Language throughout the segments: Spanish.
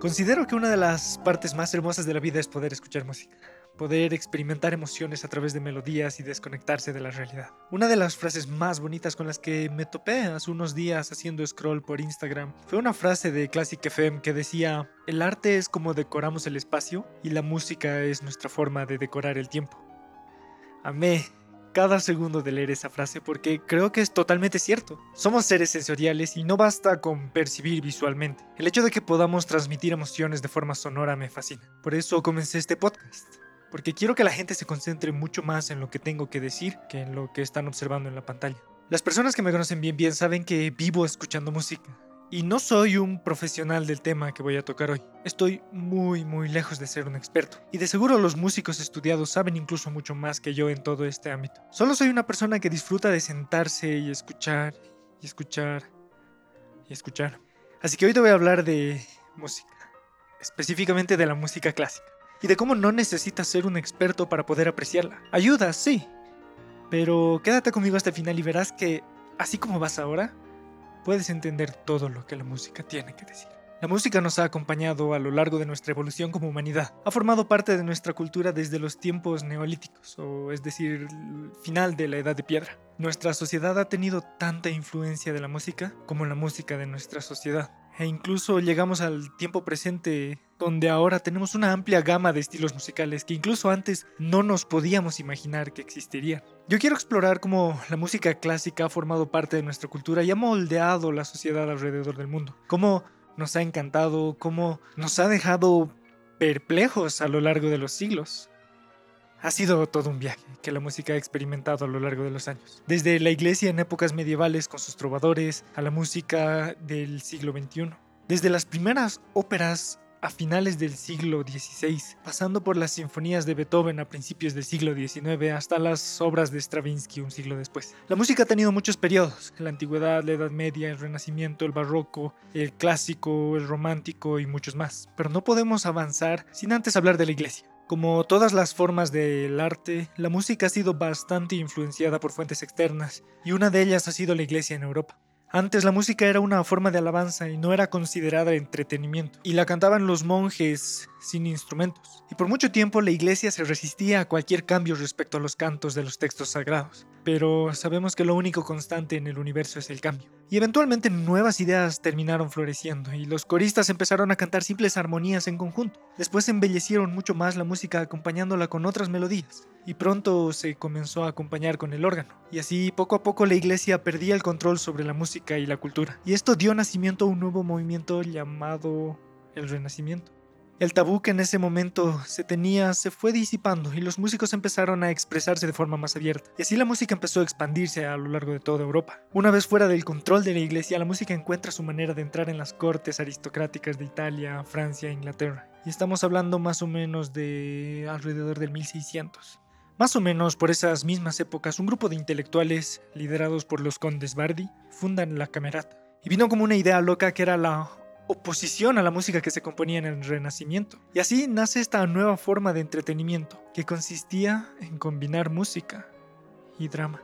Considero que una de las partes más hermosas de la vida es poder escuchar música, poder experimentar emociones a través de melodías y desconectarse de la realidad. Una de las frases más bonitas con las que me topé hace unos días haciendo scroll por Instagram fue una frase de Classic FM que decía, el arte es como decoramos el espacio y la música es nuestra forma de decorar el tiempo. Amé cada segundo de leer esa frase porque creo que es totalmente cierto. Somos seres sensoriales y no basta con percibir visualmente. El hecho de que podamos transmitir emociones de forma sonora me fascina. Por eso comencé este podcast. Porque quiero que la gente se concentre mucho más en lo que tengo que decir que en lo que están observando en la pantalla. Las personas que me conocen bien bien saben que vivo escuchando música. Y no soy un profesional del tema que voy a tocar hoy. Estoy muy muy lejos de ser un experto. Y de seguro los músicos estudiados saben incluso mucho más que yo en todo este ámbito. Solo soy una persona que disfruta de sentarse y escuchar y escuchar y escuchar. Así que hoy te voy a hablar de música. Específicamente de la música clásica. Y de cómo no necesitas ser un experto para poder apreciarla. Ayuda, sí. Pero quédate conmigo hasta el final y verás que, así como vas ahora, puedes entender todo lo que la música tiene que decir. La música nos ha acompañado a lo largo de nuestra evolución como humanidad. Ha formado parte de nuestra cultura desde los tiempos neolíticos, o es decir, final de la edad de piedra. Nuestra sociedad ha tenido tanta influencia de la música como la música de nuestra sociedad. E incluso llegamos al tiempo presente donde ahora tenemos una amplia gama de estilos musicales que incluso antes no nos podíamos imaginar que existirían. Yo quiero explorar cómo la música clásica ha formado parte de nuestra cultura y ha moldeado la sociedad alrededor del mundo. Cómo nos ha encantado, cómo nos ha dejado perplejos a lo largo de los siglos. Ha sido todo un viaje que la música ha experimentado a lo largo de los años. Desde la iglesia en épocas medievales con sus trovadores a la música del siglo XXI. Desde las primeras óperas a finales del siglo XVI, pasando por las sinfonías de Beethoven a principios del siglo XIX hasta las obras de Stravinsky un siglo después. La música ha tenido muchos periodos, la antigüedad, la Edad Media, el Renacimiento, el Barroco, el Clásico, el Romántico y muchos más. Pero no podemos avanzar sin antes hablar de la Iglesia. Como todas las formas del arte, la música ha sido bastante influenciada por fuentes externas, y una de ellas ha sido la Iglesia en Europa. Antes la música era una forma de alabanza y no era considerada entretenimiento, y la cantaban los monjes sin instrumentos. Y por mucho tiempo la iglesia se resistía a cualquier cambio respecto a los cantos de los textos sagrados. Pero sabemos que lo único constante en el universo es el cambio. Y eventualmente nuevas ideas terminaron floreciendo y los coristas empezaron a cantar simples armonías en conjunto. Después embellecieron mucho más la música acompañándola con otras melodías. Y pronto se comenzó a acompañar con el órgano. Y así poco a poco la iglesia perdía el control sobre la música y la cultura. Y esto dio nacimiento a un nuevo movimiento llamado el Renacimiento. El tabú que en ese momento se tenía se fue disipando y los músicos empezaron a expresarse de forma más abierta. Y así la música empezó a expandirse a lo largo de toda Europa. Una vez fuera del control de la iglesia, la música encuentra su manera de entrar en las cortes aristocráticas de Italia, Francia e Inglaterra. Y estamos hablando más o menos de alrededor del 1600. Más o menos por esas mismas épocas, un grupo de intelectuales, liderados por los condes Bardi, fundan la Camerata. Y vino como una idea loca que era la oposición a la música que se componía en el Renacimiento. Y así nace esta nueva forma de entretenimiento, que consistía en combinar música y drama.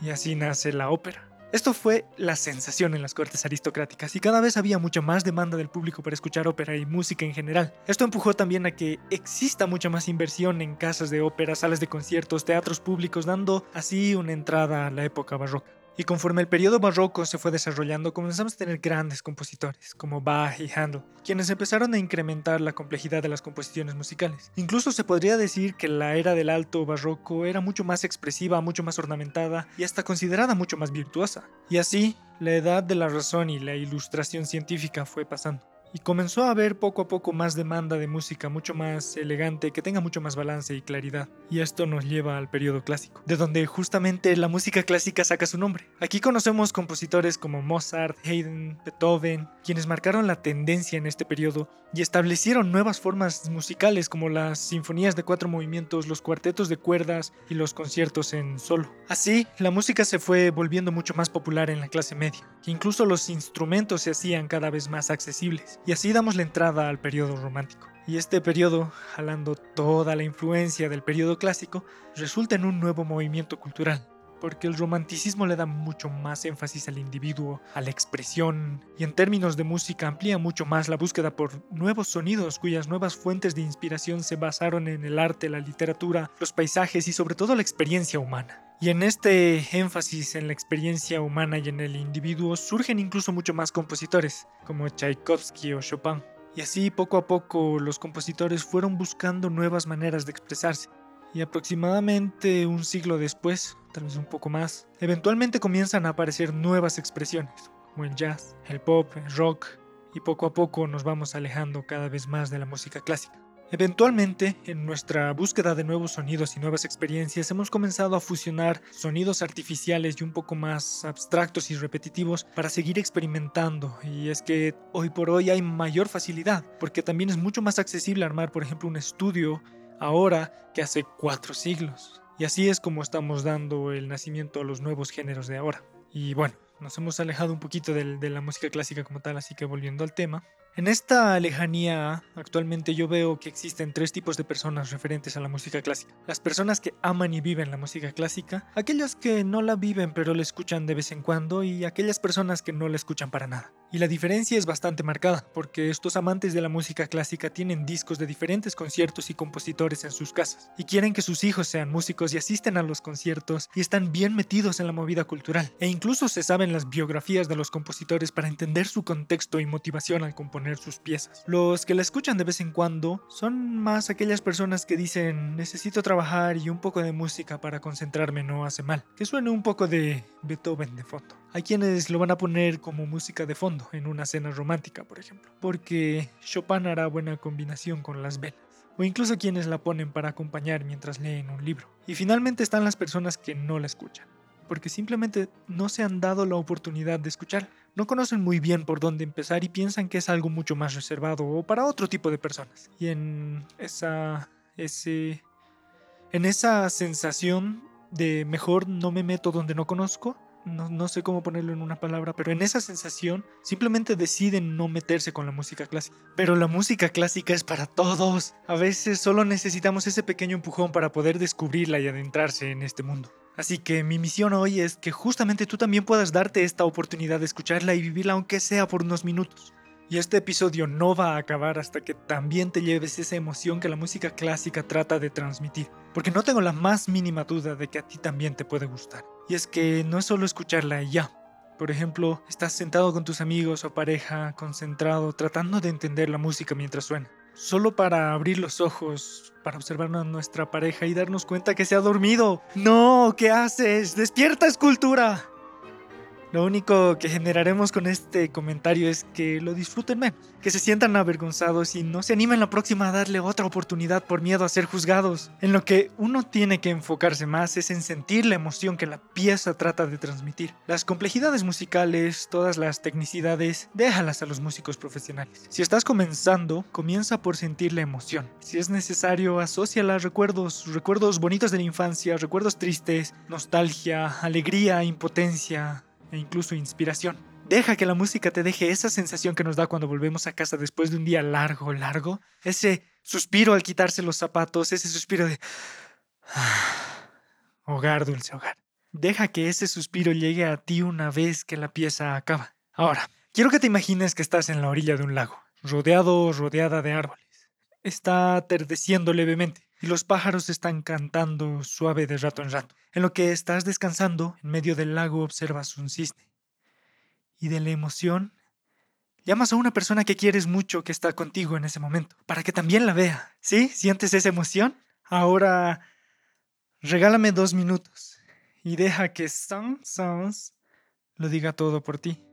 Y así nace la ópera. Esto fue la sensación en las cortes aristocráticas y cada vez había mucha más demanda del público para escuchar ópera y música en general. Esto empujó también a que exista mucha más inversión en casas de ópera, salas de conciertos, teatros públicos, dando así una entrada a la época barroca. Y conforme el periodo barroco se fue desarrollando, comenzamos a tener grandes compositores, como Bach y Handel, quienes empezaron a incrementar la complejidad de las composiciones musicales. Incluso se podría decir que la era del alto barroco era mucho más expresiva, mucho más ornamentada y hasta considerada mucho más virtuosa. Y así, la edad de la razón y la ilustración científica fue pasando. Y comenzó a haber poco a poco más demanda de música mucho más elegante, que tenga mucho más balance y claridad. Y esto nos lleva al periodo clásico, de donde justamente la música clásica saca su nombre. Aquí conocemos compositores como Mozart, Haydn, Beethoven, quienes marcaron la tendencia en este periodo y establecieron nuevas formas musicales como las sinfonías de cuatro movimientos, los cuartetos de cuerdas y los conciertos en solo. Así, la música se fue volviendo mucho más popular en la clase media, incluso los instrumentos se hacían cada vez más accesibles. Y así damos la entrada al periodo romántico. Y este periodo, jalando toda la influencia del periodo clásico, resulta en un nuevo movimiento cultural, porque el romanticismo le da mucho más énfasis al individuo, a la expresión, y en términos de música amplía mucho más la búsqueda por nuevos sonidos cuyas nuevas fuentes de inspiración se basaron en el arte, la literatura, los paisajes y sobre todo la experiencia humana. Y en este énfasis en la experiencia humana y en el individuo surgen incluso mucho más compositores, como Tchaikovsky o Chopin. Y así poco a poco los compositores fueron buscando nuevas maneras de expresarse. Y aproximadamente un siglo después, tal vez un poco más, eventualmente comienzan a aparecer nuevas expresiones, como el jazz, el pop, el rock, y poco a poco nos vamos alejando cada vez más de la música clásica. Eventualmente, en nuestra búsqueda de nuevos sonidos y nuevas experiencias, hemos comenzado a fusionar sonidos artificiales y un poco más abstractos y repetitivos para seguir experimentando. Y es que hoy por hoy hay mayor facilidad, porque también es mucho más accesible armar, por ejemplo, un estudio ahora que hace cuatro siglos. Y así es como estamos dando el nacimiento a los nuevos géneros de ahora. Y bueno, nos hemos alejado un poquito de, de la música clásica como tal, así que volviendo al tema, en esta lejanía, actualmente yo veo que existen tres tipos de personas referentes a la música clásica. Las personas que aman y viven la música clásica, aquellas que no la viven pero la escuchan de vez en cuando y aquellas personas que no la escuchan para nada. Y la diferencia es bastante marcada, porque estos amantes de la música clásica tienen discos de diferentes conciertos y compositores en sus casas, y quieren que sus hijos sean músicos y asisten a los conciertos y están bien metidos en la movida cultural, e incluso se saben las biografías de los compositores para entender su contexto y motivación al componer sus piezas. Los que la escuchan de vez en cuando son más aquellas personas que dicen necesito trabajar y un poco de música para concentrarme no hace mal, que suene un poco de Beethoven de fondo. Hay quienes lo van a poner como música de fondo en una cena romántica, por ejemplo, porque Chopin hará buena combinación con las velas o incluso quienes la ponen para acompañar mientras leen un libro. Y finalmente están las personas que no la escuchan porque simplemente no se han dado la oportunidad de escuchar. No conocen muy bien por dónde empezar y piensan que es algo mucho más reservado o para otro tipo de personas. Y en esa ese en esa sensación de mejor no me meto donde no conozco, no, no, sé cómo ponerlo en una palabra, pero en esa sensación simplemente deciden no meterse con la música clásica. Pero la música clásica es para todos. A veces solo necesitamos ese pequeño empujón para poder descubrirla y adentrarse en este mundo. Así que mi misión hoy es que justamente tú también puedas darte esta oportunidad de escucharla y vivirla aunque sea por unos minutos. Y este episodio no va a acabar hasta que también te lleves esa emoción que la música clásica trata de transmitir. Porque no tengo la más mínima duda de que a ti también te puede gustar. Y es que no es solo escucharla y ya. Por ejemplo, estás sentado con tus amigos o pareja, concentrado, tratando de entender la música mientras suena solo para abrir los ojos, para observar a nuestra pareja y darnos cuenta que se ha dormido. No, ¿qué haces? Despierta, escultura. Lo único que generaremos con este comentario es que lo disfruten menos, que se sientan avergonzados y no se animen la próxima a darle otra oportunidad por miedo a ser juzgados. En lo que uno tiene que enfocarse más es en sentir la emoción que la pieza trata de transmitir. Las complejidades musicales, todas las tecnicidades, déjalas a los músicos profesionales. Si estás comenzando, comienza por sentir la emoción. Si es necesario, asóciala a recuerdos, recuerdos bonitos de la infancia, recuerdos tristes, nostalgia, alegría, impotencia, e incluso inspiración. Deja que la música te deje esa sensación que nos da cuando volvemos a casa después de un día largo, largo. Ese suspiro al quitarse los zapatos, ese suspiro de... Hogar, dulce hogar. Deja que ese suspiro llegue a ti una vez que la pieza acaba. Ahora, quiero que te imagines que estás en la orilla de un lago, rodeado o rodeada de árboles. Está atardeciendo levemente y los pájaros están cantando suave de rato en rato. En lo que estás descansando, en medio del lago observas un cisne. Y de la emoción, llamas a una persona que quieres mucho que está contigo en ese momento, para que también la vea. ¿Sí? ¿Sientes esa emoción? Ahora, regálame dos minutos y deja que Song Songs lo diga todo por ti.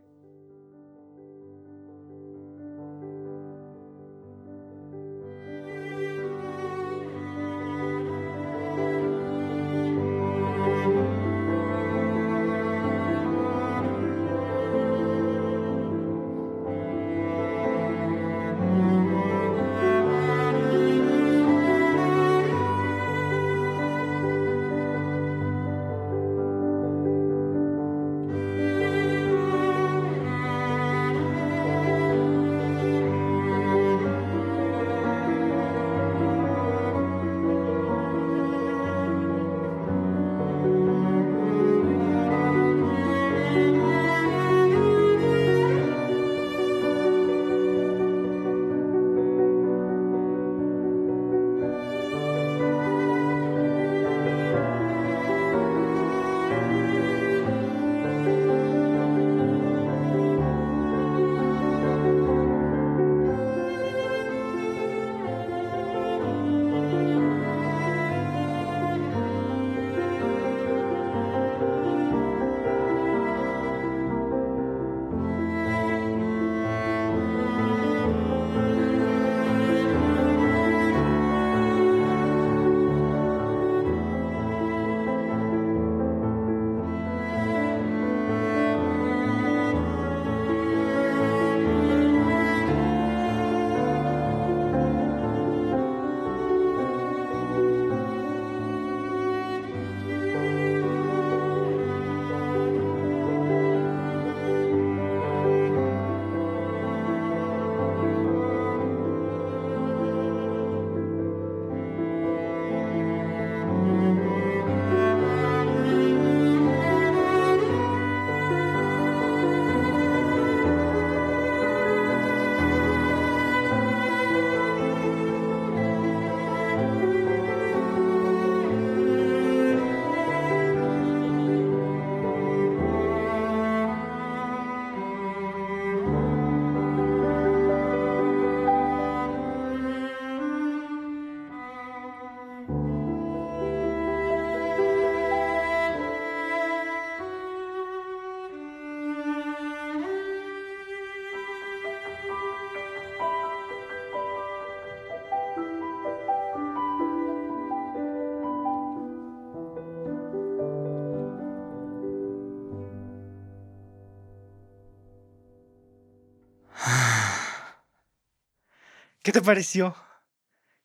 ¿Qué te pareció?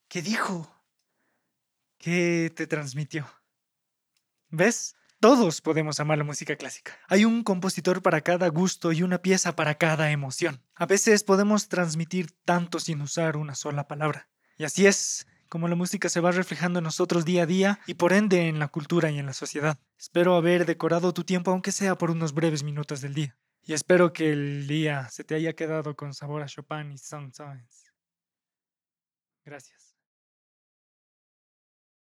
¿Qué dijo? ¿Qué te transmitió? ¿Ves? Todos podemos amar la música clásica. Hay un compositor para cada gusto y una pieza para cada emoción. A veces podemos transmitir tanto sin usar una sola palabra. Y así es como la música se va reflejando en nosotros día a día y por ende en la cultura y en la sociedad. Espero haber decorado tu tiempo aunque sea por unos breves minutos del día. Y espero que el día se te haya quedado con sabor a Chopin y Song Gracias.